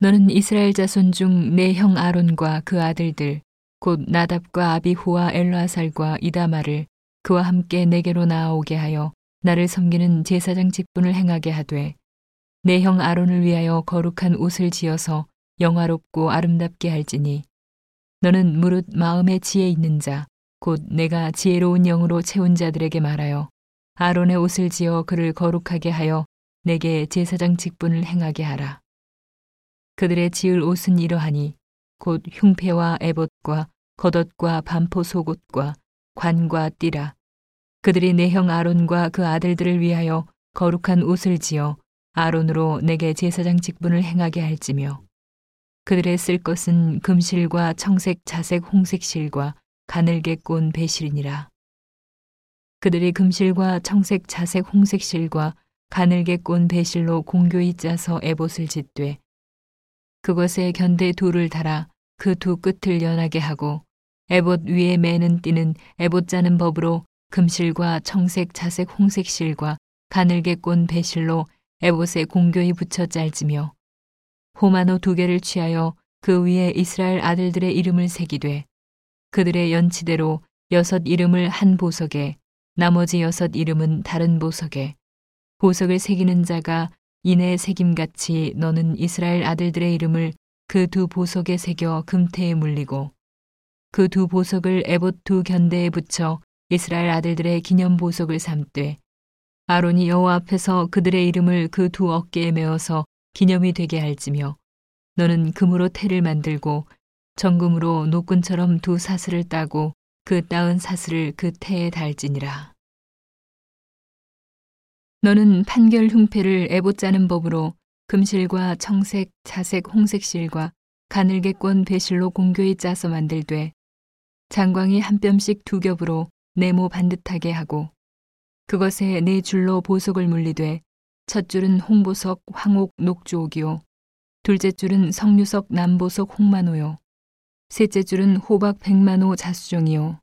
너는 이스라엘 자손 중 내 형 아론과 그 아들들 곧 나답과 아비후와 엘라살과 이다마를 그와 함께 내게로 나아오게 하여 나를 섬기는 제사장 직분을 행하게 하되 내 형 아론을 위하여 거룩한 옷을 지어서 영화롭고 아름답게 할지니 너는 무릇 마음에 지혜 있는 자 곧 내가 지혜로운 영으로 채운 자들에게 말하여 아론의 옷을 지어 그를 거룩하게 하여 내게 제사장 직분을 행하게 하라. 그들의 지을 옷은 이러하니 곧 흉패와 에봇과 겉옷과 반포 속옷과 관과 띠라 그들이 내 형 아론과 그 아들들을 위하여 거룩한 옷을 지어 아론으로 내게 제사장 직분을 행하게 할지며 그들의 쓸 것은 금실과 청색, 자색, 홍색 실과 가늘게 꼰 배실이니라. 그들이 금실과 청색, 자색, 홍색 실과 가늘게 꼰 배실로 공교히 짜서 에봇을 짓되 그것에 견대 둘을 달아 그 두 끝을 연하게 하고 에봇 위에 매는 띠는 에봇 짜는 법으로 금실과 청색, 자색, 홍색 실과 가늘게 꼰 배실로 에봇에 공교히 붙여 짤지며 호마노 두 개를 취하여 그 위에 이스라엘 아들들의 이름을 새기되 그들의 연치대로 여섯 이름을 한 보석에 나머지 여섯 이름은 다른 보석에 보석을 새기는 자가 이내 새김같이 너는 이스라엘 아들들의 이름을 그 두 보석에 새겨 금태에 물리고 그 두 보석을 에봇 두 견대에 붙여 이스라엘 아들들의 기념 보석을 삼되 아론이 여호와 앞에서 그들의 이름을 그 두 어깨에 메어서 기념이 되게 할지며 너는 금으로 태를 만들고 정금으로 노끈처럼 두 사슬을 따고 그 따은 사슬을 그 태에 달지니라. 너는 판결 흉패를 애봇 짜는 법으로 금실과 청색, 자색, 홍색 실과 가늘게 꼰 배실로 공교히 짜서 만들되 장광이 한 뼘씩 두 겹으로 네모 반듯하게 하고 그것에 네 줄로 보석을 물리되 첫 줄은 홍보석, 황옥, 녹주옥이요 둘째 줄은 성류석, 남보석, 홍만호요 셋째 줄은 호박 백만호 자수정이요.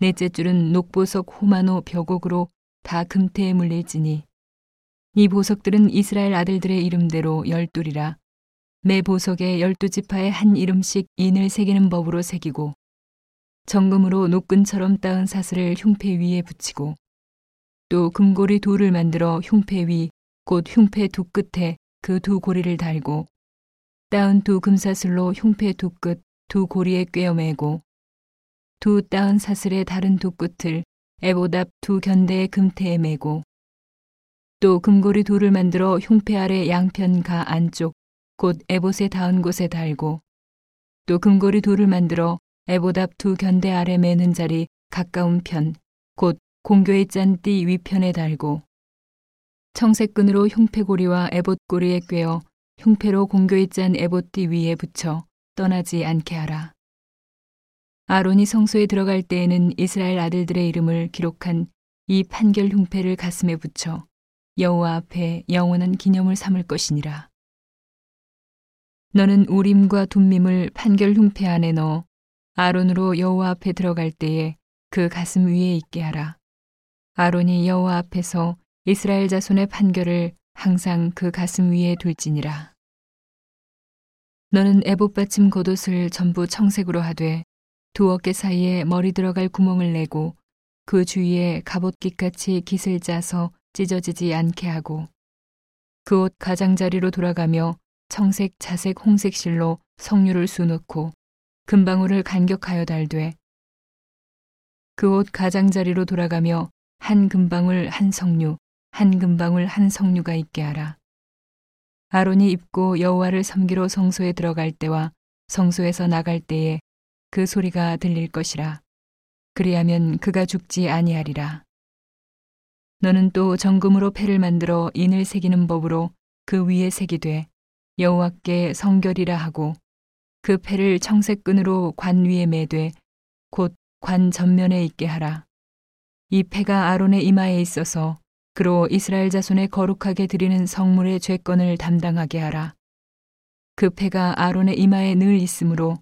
넷째 줄은 녹보석 호만호 벽옥으로 다 금태에 물릴지니. 이 보석들은 이스라엘 아들들의 이름대로 열둘이라. 매 보석에 열두 지파의 한 이름씩 인을 새기는 법으로 새기고 정금으로 녹근처럼 따은 사슬을 흉패 위에 붙이고 또 금고리 둘을 만들어 흉패 위 곧 흉패 두 끝에 그 두 고리를 달고 따은 두 금사슬로 흉패 두 끝 두 고리에 꿰어매고 두 따은 사슬의 다른 두 끝을 에보답 두 견대의 금태에 매고 또 금고리 둘을 만들어 흉패 아래 양편 가 안쪽 곧 에봇에 닿은 곳에 달고 또 금고리 둘을 만들어 에보답 두 견대 아래 매는 자리 가까운 편 곧 공교의 짠띠 위편에 달고 청색끈으로 흉패고리와 에봇고리에 꿰어 흉패로 공교의 짠 에봇띠 위에 붙여 떠나지 않게 하라. 아론이 성소에 들어갈 때에는 이스라엘 아들들의 이름을 기록한 이 판결 흉패를 가슴에 붙여 여호와 앞에 영원한 기념을 삼을 것이니라. 너는 우림과 둠밈을 판결 흉패 안에 넣어 아론으로 여호와 앞에 들어갈 때에 그 가슴 위에 있게 하라. 아론이 여호와 앞에서 이스라엘 자손의 판결을 항상 그 가슴 위에 둘지니라. 너는 애봇 받침 겉옷을 전부 청색으로 하되 두 어깨 사이에 머리 들어갈 구멍을 내고 그 주위에 갑옷깃같이 깃을 짜서 찢어지지 않게 하고 그 옷 가장자리로 돌아가며 청색, 자색, 홍색 실로 성류를 수놓고 금방울을 간격하여 달되 그 옷 가장자리로 돌아가며 한 금방울 한 성류, 한 금방울 한 성류가 있게 하라. 아론이 입고 여호와를 섬기러 성소에 들어갈 때와 성소에서 나갈 때에 그 소리가 들릴 것이라. 그리하면 그가 죽지 아니하리라. 너는 또 정금으로 패를 만들어 인을 새기는 법으로 그 위에 새기되 여호와께 성결이라 하고 그 패를 청색 끈으로 관 위에 매되 곧 관 전면에 있게 하라. 이 패가 아론의 이마에 있어서 그로 이스라엘 자손의 거룩하게 드리는 성물의 죄권을 담당하게 하라. 그 패가 아론의 이마에 늘 있으므로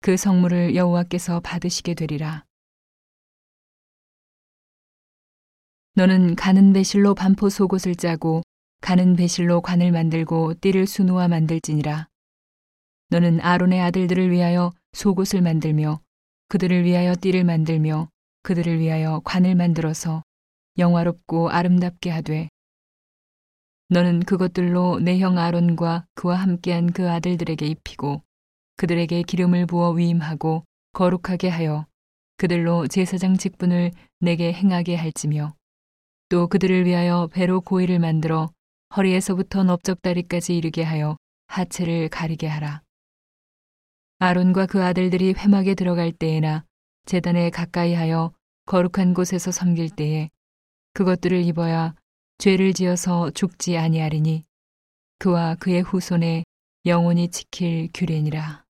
그 성물을 여호와께서 받으시게 되리라. 너는 가는 배실로 반포 속옷을 짜고 가는 배실로 관을 만들고 띠를 수놓아 만들지니라. 너는 아론의 아들들을 위하여 속옷을 만들며 그들을 위하여 띠를 만들며 그들을 위하여 관을 만들어서 영화롭고 아름답게 하되 너는 그것들로 내 형 아론과 그와 함께한 그 아들들에게 입히고 그들에게 기름을 부어 위임하고 거룩하게 하여 그들로 제사장 직분을 내게 행하게 할지며 또 그들을 위하여 배로 고이를 만들어 허리에서부터 넓적다리까지 이르게 하여 하체를 가리게 하라. 아론과 그 아들들이 회막에 들어갈 때에나 재단에 가까이 하여 거룩한 곳에서 섬길 때에 그것들을 입어야 죄를 지어서 죽지 아니하리니 그와 그의 후손에 영원히 지킬 규례니라.